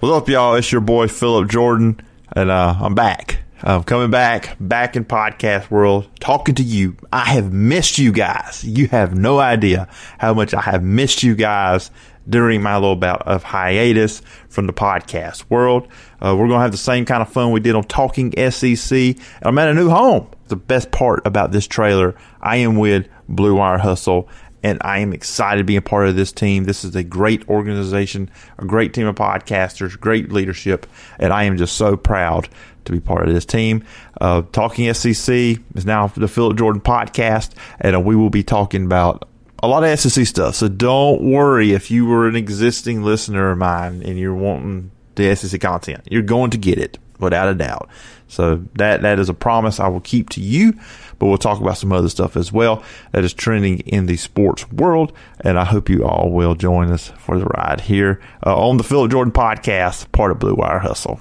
What's up, y'all? It's your boy Philip Jordan, and uh, I'm back. I'm coming back, back in podcast world, talking to you. I have missed you guys. You have no idea how much I have missed you guys during my little bout of hiatus from the podcast world. Uh, we're going to have the same kind of fun we did on Talking SEC. I'm at a new home. The best part about this trailer, I am with Blue Wire Hustle and I am excited to be a part of this team. This is a great organization, a great team of podcasters, great leadership, and I am just so proud to be part of this team. Uh, talking SEC is now the Philip Jordan podcast, and uh, we will be talking about a lot of SEC stuff. So don't worry if you were an existing listener of mine and you're wanting the SEC content. You're going to get it without a doubt. So that that is a promise I will keep to you. But we'll talk about some other stuff as well that is trending in the sports world. And I hope you all will join us for the ride here uh, on the Philip Jordan podcast, part of Blue Wire Hustle.